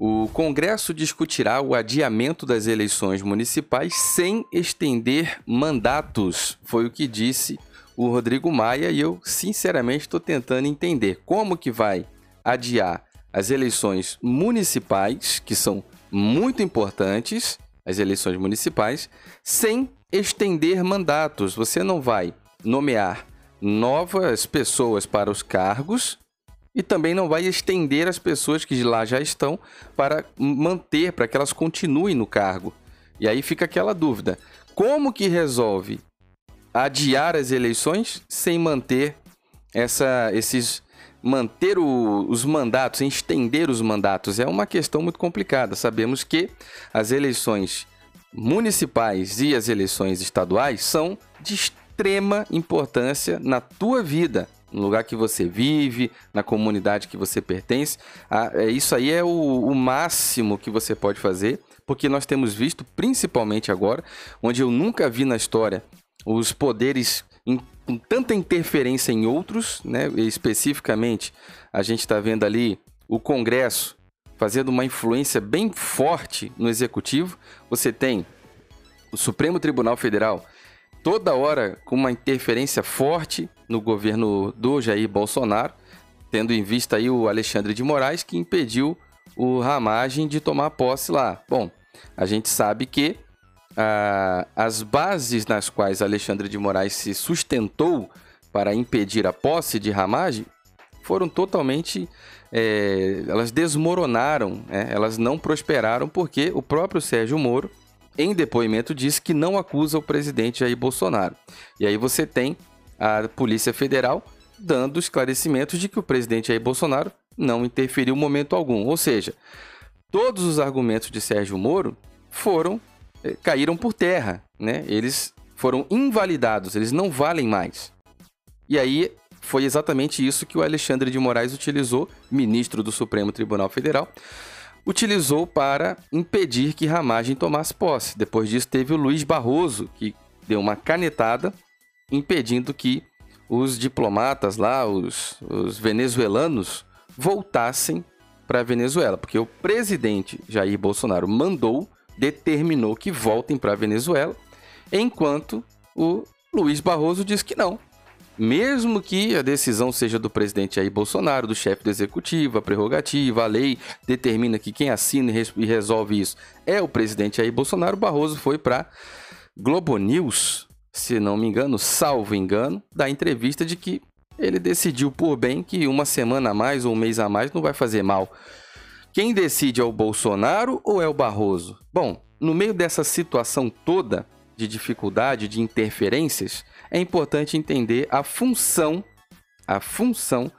O Congresso discutirá o adiamento das eleições municipais sem estender mandatos, foi o que disse o Rodrigo Maia e eu sinceramente estou tentando entender como que vai adiar as eleições municipais, que são muito importantes, as eleições municipais, sem estender mandatos. Você não vai nomear novas pessoas para os cargos e também não vai estender as pessoas que lá já estão para manter, para que elas continuem no cargo. E aí fica aquela dúvida: como que resolve adiar as eleições sem manter essa, esses manter o, os mandatos, estender os mandatos? É uma questão muito complicada. Sabemos que as eleições municipais e as eleições estaduais são de extrema importância na tua vida, no lugar que você vive, na comunidade que você pertence. Ah, é, isso aí é o, o máximo que você pode fazer, porque nós temos visto, principalmente agora, onde eu nunca vi na história os poderes com tanta interferência em outros, né? especificamente a gente está vendo ali o Congresso fazendo uma influência bem forte no executivo. Você tem o Supremo Tribunal Federal toda hora com uma interferência forte no governo do Jair Bolsonaro, tendo em vista aí o Alexandre de Moraes que impediu o Ramagem de tomar posse lá. Bom, a gente sabe que ah, as bases nas quais Alexandre de Moraes se sustentou para impedir a posse de Ramagem foram totalmente é, elas desmoronaram, é, elas não prosperaram porque o próprio Sérgio Moro em depoimento, disse que não acusa o presidente Jair Bolsonaro. E aí você tem a Polícia Federal dando esclarecimentos de que o presidente Jair Bolsonaro não interferiu em momento algum. Ou seja, todos os argumentos de Sérgio Moro foram eh, caíram por terra, né? Eles foram invalidados, eles não valem mais. E aí foi exatamente isso que o Alexandre de Moraes utilizou, ministro do Supremo Tribunal Federal, utilizou para impedir que Ramagem tomasse posse. Depois disso, teve o Luiz Barroso, que deu uma canetada impedindo que os diplomatas lá, os, os venezuelanos, voltassem para a Venezuela, porque o presidente Jair Bolsonaro mandou, determinou que voltem para a Venezuela, enquanto o Luiz Barroso disse que não, mesmo que a decisão seja do presidente Jair Bolsonaro, do chefe do executivo, a prerrogativa, a lei determina que quem assina e resolve isso é o presidente Jair Bolsonaro, Barroso foi para Globo News, se não me engano, salvo engano, da entrevista de que ele decidiu por bem que uma semana a mais ou um mês a mais não vai fazer mal. Quem decide é o Bolsonaro ou é o Barroso? Bom, no meio dessa situação toda de dificuldade, de interferências, é importante entender a função, a função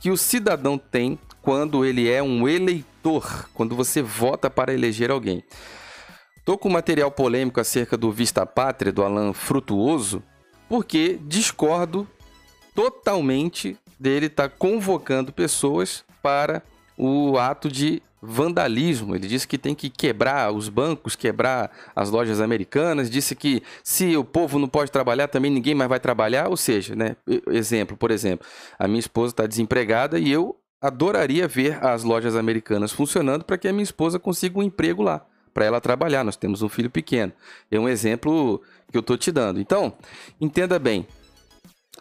que o cidadão tem quando ele é um eleitor, quando você vota para eleger alguém. Estou com material polêmico acerca do Vista Pátria, do Alan Frutuoso, porque discordo totalmente dele estar tá convocando pessoas para o ato de vandalismo. Ele disse que tem que quebrar os bancos, quebrar as lojas americanas. Disse que se o povo não pode trabalhar, também ninguém mais vai trabalhar. Ou seja, né? Exemplo, por exemplo, a minha esposa está desempregada e eu adoraria ver as lojas americanas funcionando para que a minha esposa consiga um emprego lá, para ela trabalhar. Nós temos um filho pequeno. É um exemplo que eu estou te dando. Então, entenda bem.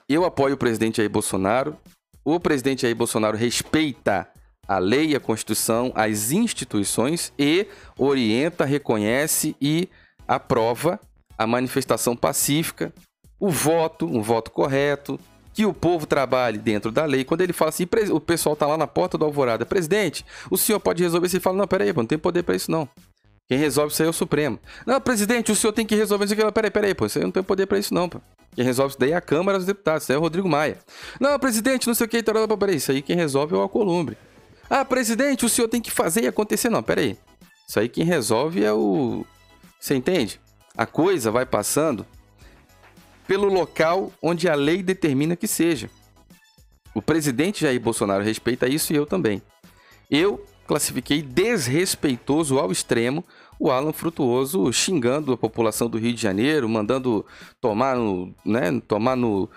Eu apoio o presidente Jair Bolsonaro. O presidente Jair Bolsonaro respeita a lei, a Constituição, as instituições e orienta, reconhece e aprova a manifestação pacífica, o voto, um voto correto, que o povo trabalhe dentro da lei. Quando ele fala assim, o pessoal está lá na porta do Alvorada, presidente, o senhor pode resolver isso? Ele fala, não, peraí, não tem poder para isso não. Quem resolve isso aí é o Supremo. Não, presidente, o senhor tem que resolver isso aqui. Peraí, peraí, pô, isso aí não tem poder para isso não, pô. Quem resolve isso daí é a Câmara dos Deputados, isso aí é o Rodrigo Maia. Não, presidente, não sei o que, peraí, isso aí quem resolve é o Alcolumbre. Ah, presidente, o senhor tem que fazer e acontecer. Não, peraí. Isso aí quem resolve é o. Você entende? A coisa vai passando pelo local onde a lei determina que seja. O presidente Jair Bolsonaro respeita isso e eu também. Eu classifiquei desrespeitoso ao extremo o Alan Frutuoso xingando a população do Rio de Janeiro, mandando tomar no, né, tomar no,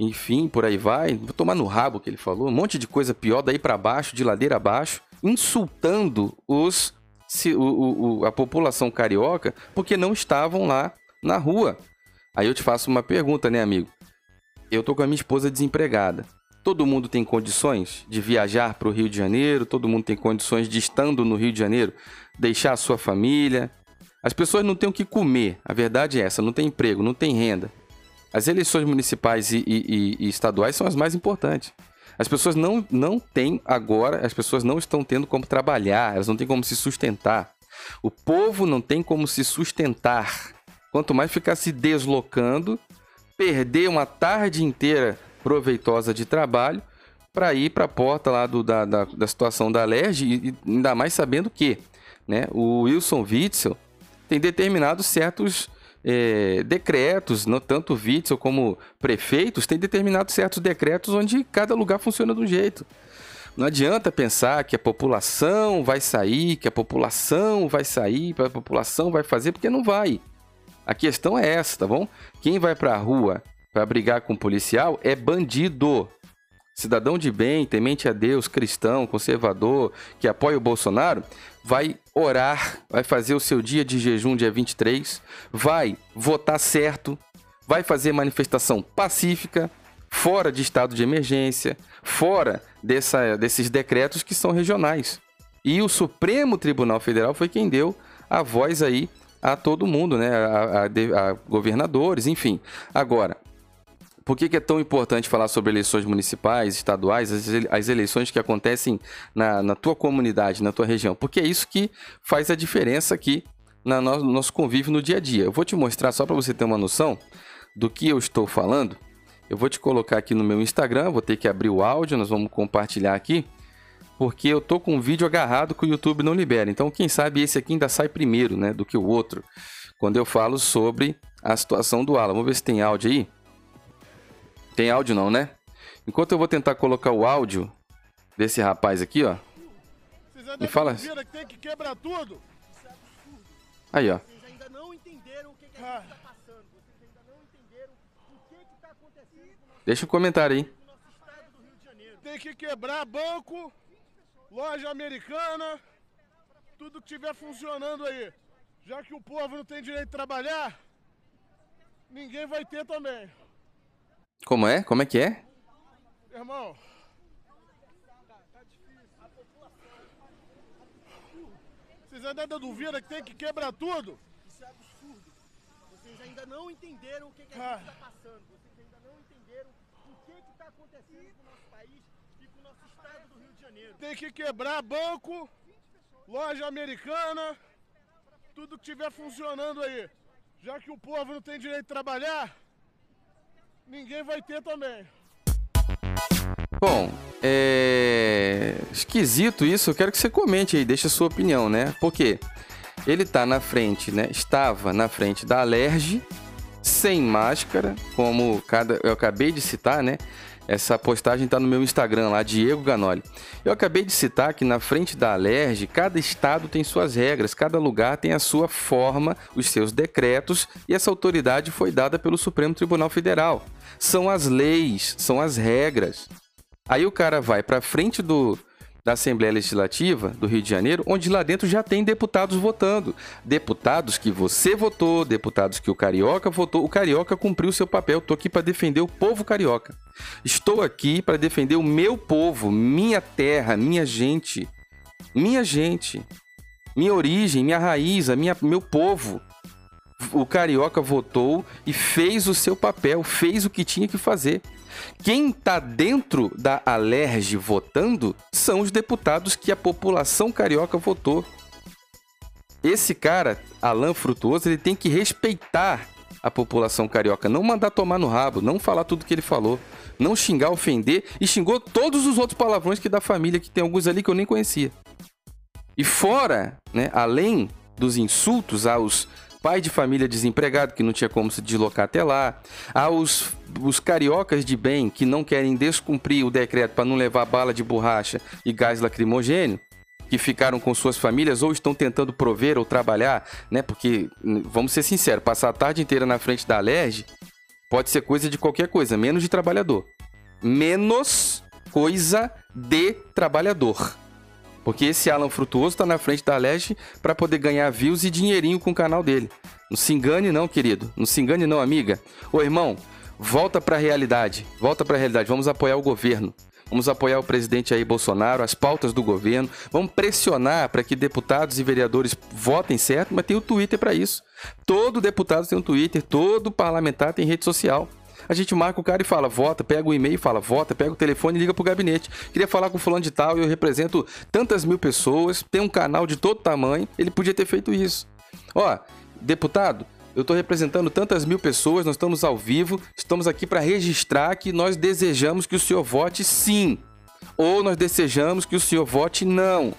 enfim, por aí vai. Vou tomar no rabo que ele falou, um monte de coisa pior daí para baixo, de ladeira abaixo. insultando os, se, o, o, a população carioca porque não estavam lá na rua. Aí eu te faço uma pergunta, né, amigo? Eu tô com a minha esposa desempregada. Todo mundo tem condições de viajar para o Rio de Janeiro, todo mundo tem condições de, estando no Rio de Janeiro, deixar a sua família. As pessoas não têm o que comer, a verdade é essa, não tem emprego, não tem renda. As eleições municipais e, e, e estaduais são as mais importantes. As pessoas não, não têm agora, as pessoas não estão tendo como trabalhar, elas não têm como se sustentar. O povo não tem como se sustentar. Quanto mais ficar se deslocando, perder uma tarde inteira proveitosa de trabalho para ir para a porta lá do, da, da, da, situação da LERJ e ainda mais sabendo que né, o Wilson Witzel tem determinado certos é, decretos, não tanto Witzel como prefeitos, têm determinado certos decretos onde cada lugar funciona de um jeito. Não adianta pensar que a população vai sair, que a população vai sair, a população vai fazer, porque não vai. A questão é essa, tá bom? Quem vai para a rua para brigar com o policial é bandido. Cidadão de bem, temente a Deus, cristão, conservador, que apoia o Bolsonaro, vai orar, vai fazer o seu dia de jejum dia 23, vai votar certo, vai fazer manifestação pacífica, fora de estado de emergência, fora dessa, desses decretos que são regionais. E o Supremo Tribunal Federal foi quem deu a voz aí a todo mundo, né? A, a, a governadores, enfim. Agora, por que, que, é tão importante falar sobre eleições municipais, estaduais, as, eleições que acontecem na, na, tua comunidade, na tua região? Porque é isso que faz a diferença aqui no, no nosso convívio no dia a dia. Eu vou te mostrar só para você ter uma noção do que eu estou falando. Eu vou te colocar aqui no meu Instagram, vou ter que abrir o áudio, nós vamos compartilhar aqui, porque eu tô com um vídeo agarrado que o YouTube não libera. Então, quem sabe esse aqui ainda sai primeiro, né, do que o outro, quando eu falo sobre a situação do Alan. Vamos ver se tem áudio aí. Tem áudio não, né? Enquanto eu vou tentar colocar o áudio desse rapaz aqui, ó. Me fala. Que tem que quebrar tudo. Aí, ó. Vocês ainda não entenderam o que, que a gente tá passando. Vocês ainda não entenderam o que que tá acontecendo. Deixa um comentário aí. Tem que quebrar banco, loja americana, tudo que tiver funcionando aí. Já que o povo não tem direito de trabalhar, ninguém vai ter também. Como é? Como é que é? Irmão. Vocês ainda duvidam que tem que quebrar tudo? Isso é absurdo. Vocês ainda não entenderam o que, que a gente está passando. Vocês ainda não entenderam o que está acontecendo com o nosso país e com o nosso estado do Rio de Janeiro. Tem que quebrar banco, loja americana, tudo que estiver funcionando aí. Já que o povo não tem direito de trabalhar, ninguém vai ter também. Bom, é esquisito isso. Eu quero que você comente aí, deixe a sua opinião, né? Porque ele tá na frente, né? Estava na frente da Alerj, sem máscara, como cada eu acabei de citar, né? Essa postagem está no meu Instagram lá, Diego Ganoli. Eu acabei de citar que na frente da Alerj, cada estado tem suas regras, cada lugar tem a sua forma, os seus decretos, e essa autoridade foi dada pelo Supremo Tribunal Federal. São as leis, são as regras. Aí o cara vai para frente do, da Assembleia Legislativa do Rio de Janeiro, onde lá dentro já tem deputados votando. Deputados que você votou, deputados que o Carioca votou. O Carioca cumpriu seu papel. Estou aqui para defender o povo carioca. Estou aqui para defender o meu povo, minha terra, minha gente. Minha gente. Minha origem, minha raiz, minha, meu povo. O Carioca votou e fez o seu papel, fez o que tinha que fazer. Quem está dentro da Alerj votando são os deputados que a população carioca votou. Esse cara, Alan Frutuoso, ele tem que respeitar a população carioca, não mandar tomar no rabo, não falar tudo que ele falou, não xingar, ofender e xingou todos os outros palavrões que da família, que tem alguns ali que eu nem conhecia. E fora, né, além dos insultos aos pai de família desempregado que não tinha como se deslocar até lá, aos os cariocas de bem que não querem descumprir o decreto para não levar bala de borracha e gás lacrimogênio, que ficaram com suas famílias ou estão tentando prover ou trabalhar, né? Porque, vamos ser sinceros, passar a tarde inteira na frente da Alerj pode ser coisa de qualquer coisa, menos de trabalhador. Menos coisa de trabalhador. Porque esse Alan Frutuoso tá na frente da Leste para poder ganhar views e dinheirinho com o canal dele. Não se engane não, querido. Não se engane não, amiga. Ô, irmão, volta para a realidade. Volta para a realidade. Vamos apoiar o governo. Vamos apoiar o presidente aí Bolsonaro, as pautas do governo. Vamos pressionar para que deputados e vereadores votem certo, mas tem o Twitter para isso. Todo deputado tem um Twitter, todo parlamentar tem rede social. A gente marca o cara e fala, vota, pega o e-mail fala, vota, pega o telefone e liga pro gabinete. Queria falar com o fulano de tal, eu represento tantas mil pessoas, tem um canal de todo tamanho, ele podia ter feito isso. Ó, deputado, eu estou representando tantas mil pessoas, nós estamos ao vivo, estamos aqui para registrar que nós desejamos que o senhor vote sim, ou nós desejamos que o senhor vote não.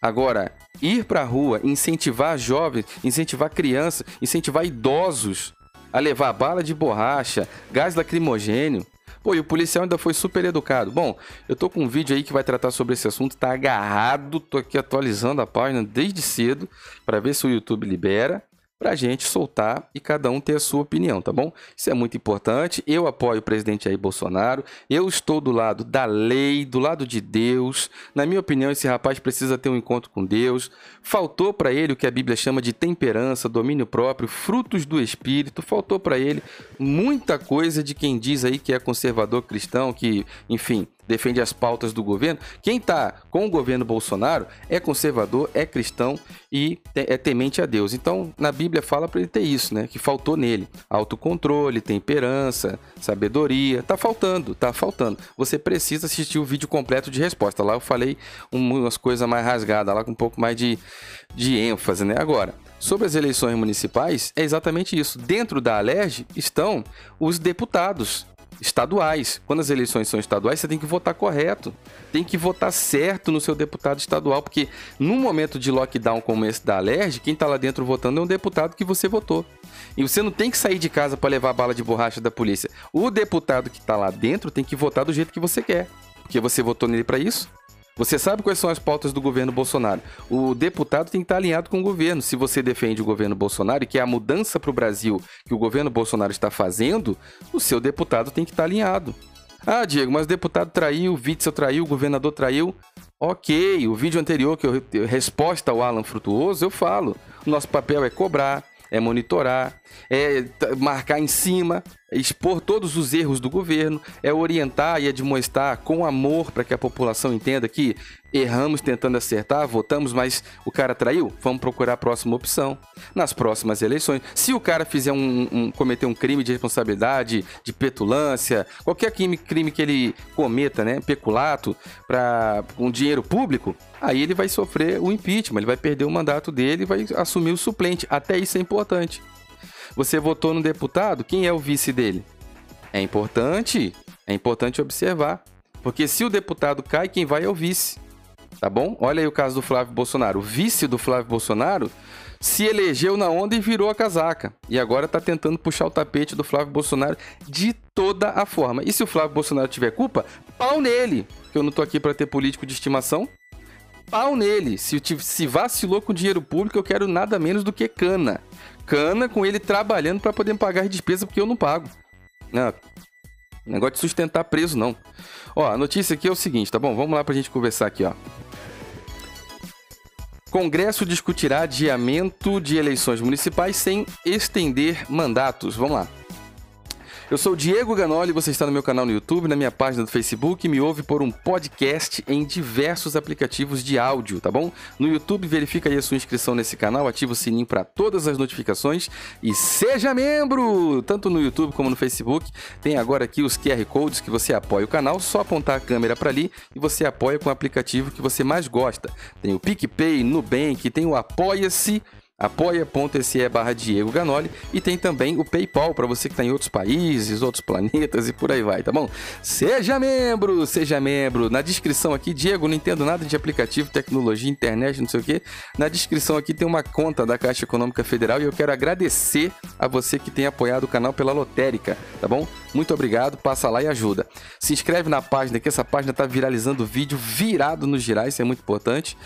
Agora, ir para a rua, incentivar jovens, incentivar crianças, incentivar idosos a levar bala de borracha, gás lacrimogênio. Pô, e o policial ainda foi super educado. Bom, eu tô com um vídeo aí que vai tratar sobre esse assunto, tá agarrado, tô aqui atualizando a página desde cedo para ver se o YouTube libera para a gente soltar e cada um ter a sua opinião, tá bom? Isso é muito importante. Eu apoio o presidente Jair Bolsonaro. Eu estou do lado da lei, do lado de Deus. Na minha opinião, esse rapaz precisa ter um encontro com Deus. Faltou para ele o que a Bíblia chama de temperança, domínio próprio, frutos do espírito. Faltou para ele muita coisa de quem diz aí que é conservador cristão, que, enfim, defende as pautas do governo. Quem está com o governo Bolsonaro é conservador, é cristão e é temente a Deus. Então, na Bíblia fala para ele ter isso, né? Que faltou nele. Autocontrole, temperança, sabedoria. Tá faltando, tá faltando. Você precisa assistir o vídeo completo de resposta. Lá eu falei umas coisas mais rasgadas, lá com um pouco mais de, de ênfase, né? Agora, sobre as eleições municipais, é exatamente isso. Dentro da Alerj estão os deputados estaduais. Quando as eleições são estaduais, você tem que votar correto. Tem que votar certo no seu deputado estadual, porque no momento de lockdown como esse da Alerj, quem está lá dentro votando é um deputado que você votou. E você não tem que sair de casa para levar bala de borracha da polícia. O deputado que está lá dentro tem que votar do jeito que você quer, porque você votou nele para isso. Você sabe quais são as pautas do governo Bolsonaro. O deputado tem que estar alinhado com o governo. Se você defende o governo Bolsonaro e que é a mudança para o Brasil que o governo Bolsonaro está fazendo, o seu deputado tem que estar alinhado. Ah, Diego, mas o deputado traiu, o Witzel traiu, o governador traiu. Ok, o vídeo anterior que eu resposta ao Alan Frutuoso, eu falo. Nosso papel é cobrar, é monitorar, é marcar em cima, expor todos os erros do governo, é orientar e admoestar com amor para que a população entenda que erramos tentando acertar, votamos, mas o cara traiu, vamos procurar a próxima opção. Nas próximas eleições, se o cara fizer um, um cometer um crime de responsabilidade, de petulância, qualquer crime, que ele cometa, né, peculato, para um dinheiro público, aí ele vai sofrer o impeachment, ele vai perder o mandato dele vai assumir o suplente. Até isso é importante. Você votou no deputado, quem é o vice dele? É importante, é importante observar. Porque se o deputado cai, quem vai é o vice. Tá bom? Olha aí o caso do Flávio Bolsonaro. O vice do Flávio Bolsonaro se elegeu na onda e virou a casaca. E agora está tentando puxar o tapete do Flávio Bolsonaro de toda a forma. E se o Flávio Bolsonaro tiver culpa, pau nele. Que eu não tô aqui para ter político de estimação. Pau nele. Se, se vacilou com dinheiro público, eu quero nada menos do que cana com ele trabalhando para poder pagar as despesas porque eu não pago. Não, negócio de sustentar preso, não. Ó, a notícia aqui é o seguinte, tá bom? Vamos lá pra gente conversar aqui, ó. Congresso discutirá adiamento de eleições municipais sem estender mandatos. Vamos lá. Eu sou o Diego Ganoli, você está no meu canal no YouTube, na minha página do Facebook, me ouve por um podcast em diversos aplicativos de áudio, tá bom? No YouTube, verifica aí a sua inscrição nesse canal, ativa o sininho para todas as notificações e seja membro! Tanto no YouTube como no Facebook, tem agora aqui os QR Codes que você apoia o canal, só apontar a câmera para ali e você apoia com o aplicativo que você mais gosta. Tem o PicPay, Nubank, tem o Apoia-se apoia.se barra Diego Ganoli e tem também o PayPal para você que está em outros países, outros planetas e por aí vai, tá bom? Seja membro, seja membro. Na descrição aqui, Diego, não entendo nada de aplicativo, tecnologia, internet, não sei o que. Na descrição aqui tem uma conta da Caixa Econômica Federal e eu quero agradecer a você que tem apoiado o canal pela lotérica, tá bom? Muito obrigado, passa lá e ajuda. Se inscreve na página, que essa página tá viralizando vídeo virado nos girais, isso é muito importante.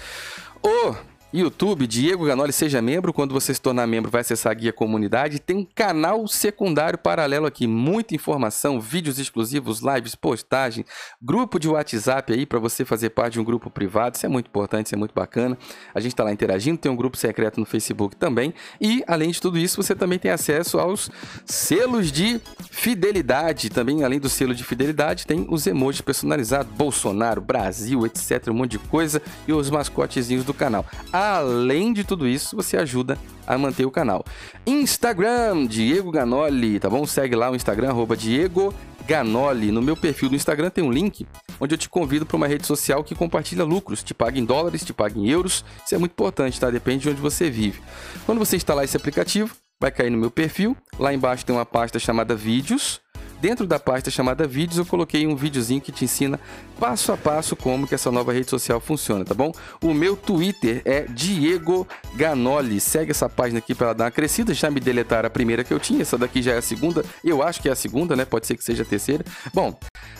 Ô, YouTube, Diego Ganoli, seja membro. Quando você se tornar membro, vai acessar a guia comunidade. Tem um canal secundário paralelo aqui, muita informação, vídeos exclusivos, lives, postagem, grupo de WhatsApp aí para você fazer parte de um grupo privado. Isso é muito importante, isso é muito bacana. A gente está lá interagindo, tem um grupo secreto no Facebook também. E além de tudo isso, você também tem acesso aos selos de fidelidade. Também, além do selo de fidelidade, tem os emojis personalizados, Bolsonaro, Brasil, etc, um monte de coisa e os mascotezinhos do canal. Além de tudo isso, você ajuda a manter o canal. Instagram, Diego Ganoli, tá bom? Segue lá o Instagram, arroba Diego Ganoli. No meu perfil do Instagram tem um link onde eu te convido para uma rede social que compartilha lucros, te paga em dólares, te paga em euros. Isso é muito importante, tá? Depende de onde você vive. Quando você instalar esse aplicativo, vai cair no meu perfil. Lá embaixo tem uma pasta chamada Vídeos. Dentro da pasta chamada Vídeos, eu coloquei um videozinho que te ensina passo a passo como que essa nova rede social funciona, tá bom? O meu Twitter é Diego Ganoli. Segue essa página aqui para dar uma crescida. Já me deletaram a primeira que eu tinha, essa daqui já é a segunda. Eu acho que é a segunda, né? Pode ser que seja a terceira. Bom,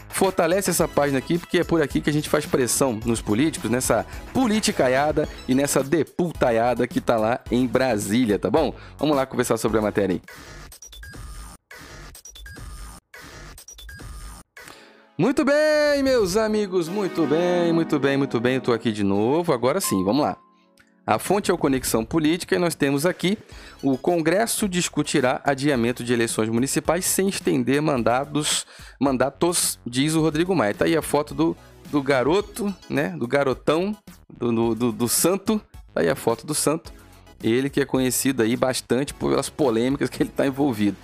fortalece essa página aqui, porque é por aqui que a gente faz pressão nos políticos, nessa politicaiada e nessa deputaiada que tá lá em Brasília, tá bom? Vamos lá conversar sobre a matéria aí. Muito bem, meus amigos, muito bem, muito bem, muito bem. Eu tô aqui de novo. Agora sim, vamos lá. A fonte é o Conexão Política e nós temos aqui o Congresso discutirá adiamento de eleições municipais sem estender mandados, mandatos, diz o Rodrigo Maia. Tá aí a foto do, do garoto, né? Do garotão, do, do, do santo. Tá aí a foto do santo. Ele que é conhecido aí bastante pelas polêmicas que ele está envolvido.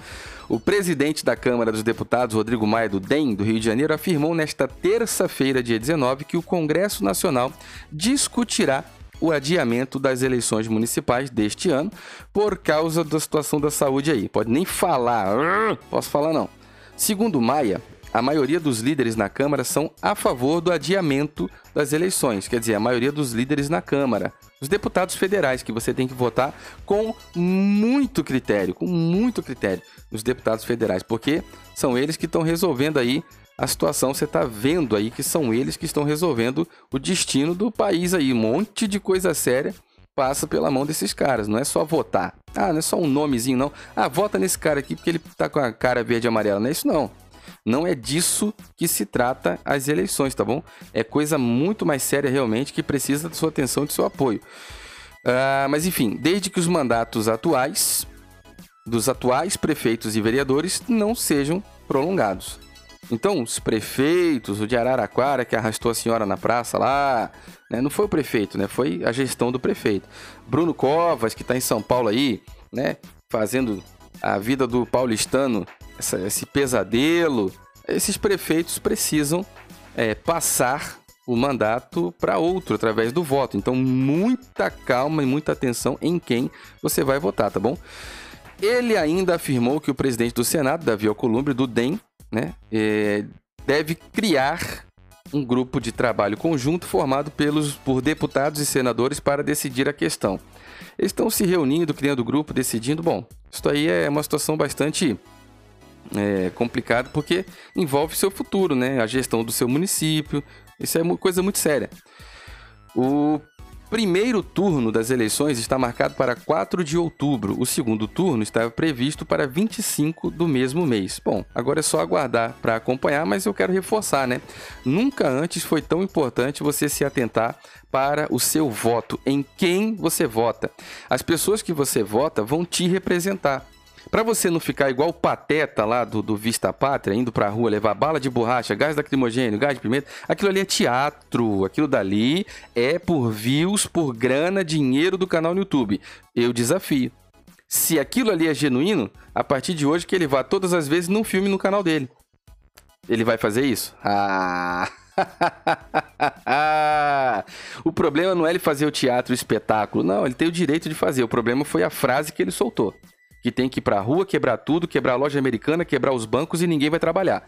O presidente da Câmara dos Deputados, Rodrigo Maia do DEM, do Rio de Janeiro, afirmou nesta terça-feira, dia 19, que o Congresso Nacional discutirá o adiamento das eleições municipais deste ano por causa da situação da saúde aí. Pode nem falar, posso falar não. Segundo Maia, a maioria dos líderes na Câmara são a favor do adiamento das eleições, quer dizer, a maioria dos líderes na Câmara. Os deputados federais, que você tem que votar com muito critério, com muito critério, os deputados federais, porque são eles que estão resolvendo aí a situação, você está vendo aí que são eles que estão resolvendo o destino do país aí. Um monte de coisa séria passa pela mão desses caras, não é só votar. Ah, não é só um nomezinho, não. Ah, vota nesse cara aqui porque ele tá com a cara verde e amarela. Não é isso, não. Não é disso que se trata as eleições, tá bom? É coisa muito mais séria realmente que precisa da sua atenção e do seu apoio. Uh, mas enfim, desde que os mandatos atuais dos atuais prefeitos e vereadores não sejam prolongados. Então, os prefeitos, o de Araraquara que arrastou a senhora na praça lá, né? não foi o prefeito, né? Foi a gestão do prefeito. Bruno Covas, que está em São Paulo aí, né? Fazendo a vida do paulistano essa, esse pesadelo, esses prefeitos precisam é, passar o mandato para outro através do voto. Então, muita calma e muita atenção em quem você vai votar, tá bom? Ele ainda afirmou que o presidente do Senado, Davi Alcolumbre, do DEM, né, é, deve criar um grupo de trabalho conjunto formado pelos, por deputados e senadores para decidir a questão. Eles estão se reunindo, criando grupo, decidindo. Bom, isso aí é uma situação bastante é, complicado porque envolve seu futuro, né? A gestão do seu município. Isso é uma coisa muito séria. O primeiro turno das eleições está marcado para 4 de outubro. O segundo turno estava previsto para 25 do mesmo mês. Bom, agora é só aguardar para acompanhar, mas eu quero reforçar, né? Nunca antes foi tão importante você se atentar para o seu voto, em quem você vota. As pessoas que você vota vão te representar. Para você não ficar igual o pateta lá do, do Vista Pátria, indo pra rua levar bala de borracha, gás lacrimogênio, gás de pimenta, aquilo ali é teatro. Aquilo dali é por views, por grana, dinheiro do canal no YouTube. Eu desafio. Se aquilo ali é genuíno, a partir de hoje que ele vá todas as vezes num filme no canal dele. Ele vai fazer isso? Ah! o problema não é ele fazer o teatro, o espetáculo. Não, ele tem o direito de fazer. O problema foi a frase que ele soltou que tem que ir pra rua, quebrar tudo, quebrar a loja americana, quebrar os bancos e ninguém vai trabalhar.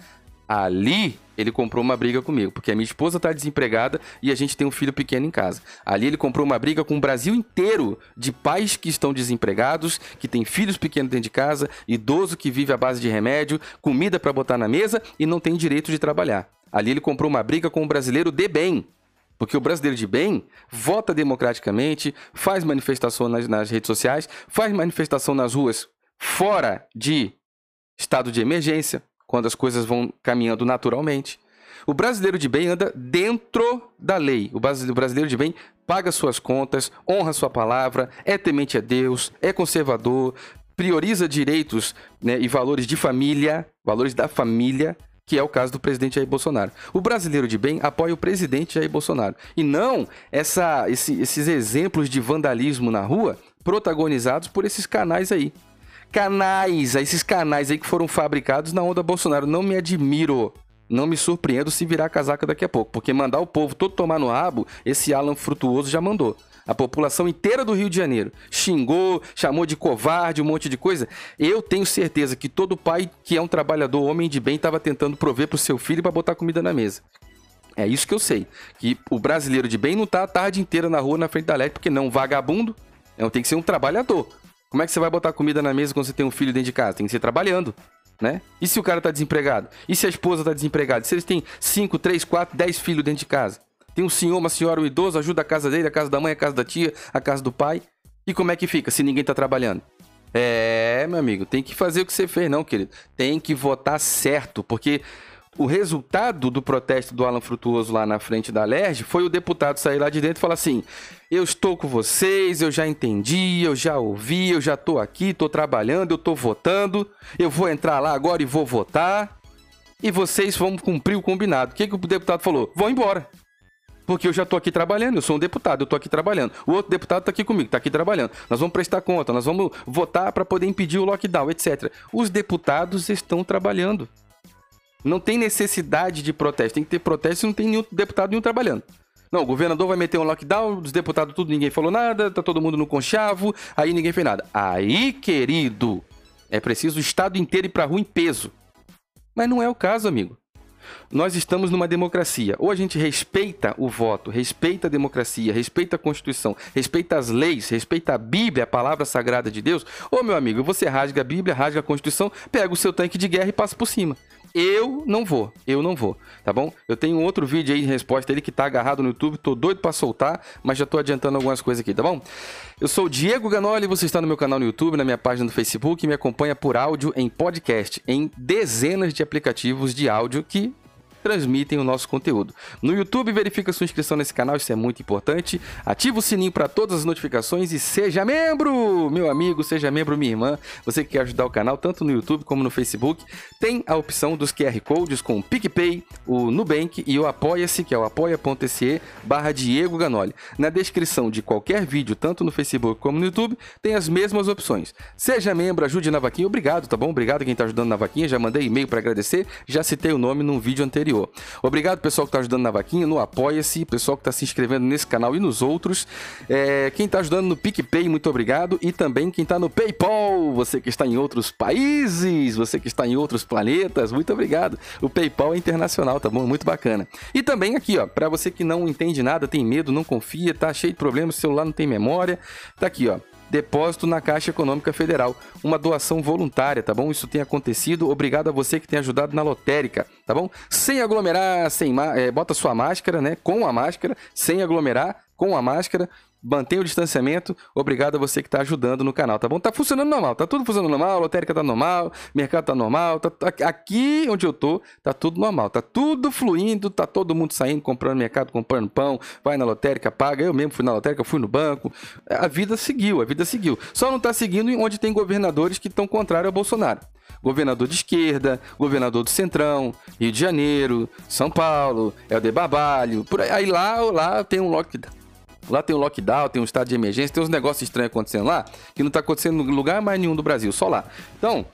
Ali ele comprou uma briga comigo, porque a minha esposa está desempregada e a gente tem um filho pequeno em casa. Ali ele comprou uma briga com o Brasil inteiro de pais que estão desempregados, que têm filhos pequenos dentro de casa, idoso que vive à base de remédio, comida para botar na mesa e não tem direito de trabalhar. Ali ele comprou uma briga com o brasileiro de bem, Porque o brasileiro de bem vota democraticamente, faz manifestação nas, nas redes sociais, faz manifestação nas ruas fora de estado de emergência, quando as coisas vão caminhando naturalmente. O brasileiro de bem anda dentro da lei. O brasileiro de bem paga suas contas, honra sua palavra, é temente a Deus, é conservador, prioriza direitos né, e valores de família, valores da família, que é o caso do presidente Jair Bolsonaro. O brasileiro de bem apoia o presidente Jair Bolsonaro. E não essa, esse, esses exemplos de vandalismo na rua protagonizados por esses canais aí. Canais, esses canais aí que foram fabricados na onda Bolsonaro. Não me admiro não me surpreendo se virar casaca daqui a pouco, porque mandar o povo todo tomar no rabo, esse Alan Frutuoso já mandou. A população inteira do Rio de Janeiro xingou, chamou de covarde, um monte de coisa. Eu tenho certeza que todo pai que é um trabalhador, homem de bem, estava tentando prover para o seu filho para botar comida na mesa. É isso que eu sei. Que o brasileiro de bem não tá a tarde inteira na rua na frente da LED, porque não vagabundo. Não tem que ser um trabalhador. Como é que você vai botar comida na mesa quando você tem um filho dentro de casa? Tem que ser trabalhando né? E se o cara tá desempregado? E se a esposa tá desempregada? Se eles têm 5, 3, 4, 10 filhos dentro de casa? Tem um senhor, uma senhora, um idoso, ajuda a casa dele, a casa da mãe, a casa da tia, a casa do pai. E como é que fica se ninguém tá trabalhando? É, meu amigo, tem que fazer o que você fez, não, querido. Tem que votar certo, porque o resultado do protesto do Alan Frutuoso lá na frente da LERJ foi o deputado sair lá de dentro e falar assim: eu estou com vocês, eu já entendi, eu já ouvi, eu já estou aqui, estou trabalhando, eu estou votando, eu vou entrar lá agora e vou votar. E vocês vão cumprir o combinado. O que, que o deputado falou? Vão embora. Porque eu já estou aqui trabalhando, eu sou um deputado, eu estou aqui trabalhando. O outro deputado está aqui comigo, está aqui trabalhando. Nós vamos prestar conta, nós vamos votar para poder impedir o lockdown, etc. Os deputados estão trabalhando. Não tem necessidade de protesto. Tem que ter protesto e não tem nenhum deputado nenhum trabalhando. Não, o governador vai meter um lockdown, os deputados tudo, ninguém falou nada, tá todo mundo no conchavo, aí ninguém fez nada. Aí, querido, é preciso o estado inteiro ir pra rua em peso. Mas não é o caso, amigo. Nós estamos numa democracia. Ou a gente respeita o voto, respeita a democracia, respeita a Constituição, respeita as leis, respeita a Bíblia, a palavra sagrada de Deus. Ou, meu amigo, você rasga a Bíblia, rasga a Constituição, pega o seu tanque de guerra e passa por cima. Eu não vou, eu não vou, tá bom? Eu tenho outro vídeo aí de resposta dele que tá agarrado no YouTube, tô doido para soltar, mas já tô adiantando algumas coisas aqui, tá bom? Eu sou o Diego Ganoli, você está no meu canal no YouTube, na minha página do Facebook me acompanha por áudio em podcast, em dezenas de aplicativos de áudio que transmitem o nosso conteúdo. No YouTube, verifica sua inscrição nesse canal, isso é muito importante. Ativa o sininho para todas as notificações e seja membro, meu amigo, seja membro, minha irmã. Você que quer ajudar o canal, tanto no YouTube como no Facebook, tem a opção dos QR Codes com o PicPay, o Nubank e o Apoia-se, que é o apoia.se barra Diego Ganoli. Na descrição de qualquer vídeo, tanto no Facebook como no YouTube, tem as mesmas opções. Seja membro, ajude na vaquinha, obrigado, tá bom? Obrigado quem está ajudando na vaquinha, já mandei e-mail para agradecer, já citei o nome num vídeo anterior anterior. Obrigado, pessoal que está ajudando na vaquinha, no Apoia-se, pessoal que está se inscrevendo nesse canal e nos outros. É, quem está ajudando no PicPay, muito obrigado. E também quem está no PayPal, você que está em outros países, você que está em outros planetas, muito obrigado. O PayPal é internacional, tá bom? Muito bacana. E também aqui, ó, para você que não entende nada, tem medo, não confia, tá cheio de problemas, celular não tem memória, tá aqui, ó depósito na Caixa Econômica Federal. Uma doação voluntária, tá bom? Isso tem acontecido. Obrigado a você que tem ajudado na lotérica, tá bom? Sem aglomerar, sem é, bota sua máscara, né? Com a máscara, sem aglomerar, com a máscara mantenha o distanciamento. Obrigado a você que está ajudando no canal, tá bom? Tá funcionando normal, tá tudo funcionando normal, a lotérica tá normal, mercado tá normal, tá, aqui onde eu tô, tá tudo normal, tá tudo fluindo, tá todo mundo saindo, comprando mercado, comprando pão, vai na lotérica, paga. Eu mesmo fui na lotérica, fui no banco. A vida seguiu, a vida seguiu. Só não tá seguindo onde tem governadores que estão contrários ao Bolsonaro governador de esquerda, governador do Centrão, Rio de Janeiro, São Paulo, Helder Barbalho, por aí, aí lá, lá tem um lockdown Lá tem o lockdown, tem um estado de emergência, tem uns negócios estranhos acontecendo lá, que não está acontecendo em lugar mais nenhum do Brasil, só lá. Então,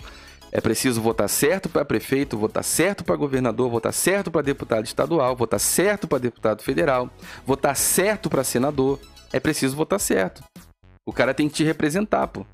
é preciso votar certo para prefeito, votar certo para governador, votar certo para deputado estadual, votar certo para deputado federal, votar certo para senador. É preciso votar certo. O cara tem que te representar, pô.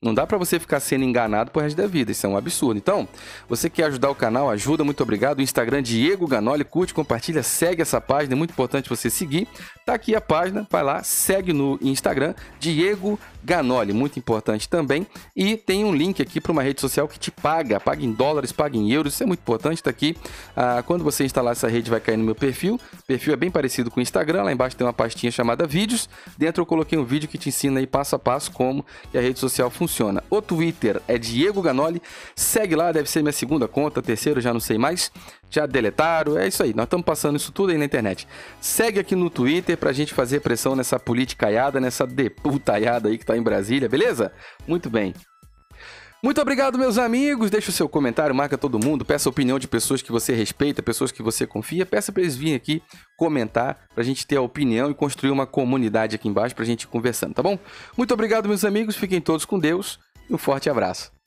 Não dá para você ficar sendo enganado por resto da vida, isso é um absurdo. Então, você quer ajudar o canal, ajuda, muito obrigado. O Instagram Diego Ganoli, curte, compartilha, segue essa página, é muito importante você seguir. Tá aqui a página, vai lá, segue no Instagram Diego Ganoli, muito importante também. E tem um link aqui para uma rede social que te paga, paga em dólares, paga em euros, isso é muito importante, tá aqui. Ah, quando você instalar essa rede vai cair no meu perfil. O perfil é bem parecido com o Instagram, lá embaixo tem uma pastinha chamada vídeos. Dentro eu coloquei um vídeo que te ensina aí passo a passo como que a rede social funciona funciona. O Twitter é Diego Ganoli. Segue lá, deve ser minha segunda conta, terceira, já não sei mais. Já deletaram, é isso aí. Nós estamos passando isso tudo aí na internet. Segue aqui no Twitter pra gente fazer pressão nessa politicaiada, nessa deputaiada aí que tá em Brasília, beleza? Muito bem. Muito obrigado, meus amigos. Deixa o seu comentário, marca todo mundo. Peça a opinião de pessoas que você respeita, pessoas que você confia. Peça para eles virem aqui comentar, para a gente ter a opinião e construir uma comunidade aqui embaixo para a gente ir conversando, tá bom? Muito obrigado, meus amigos. Fiquem todos com Deus e um forte abraço.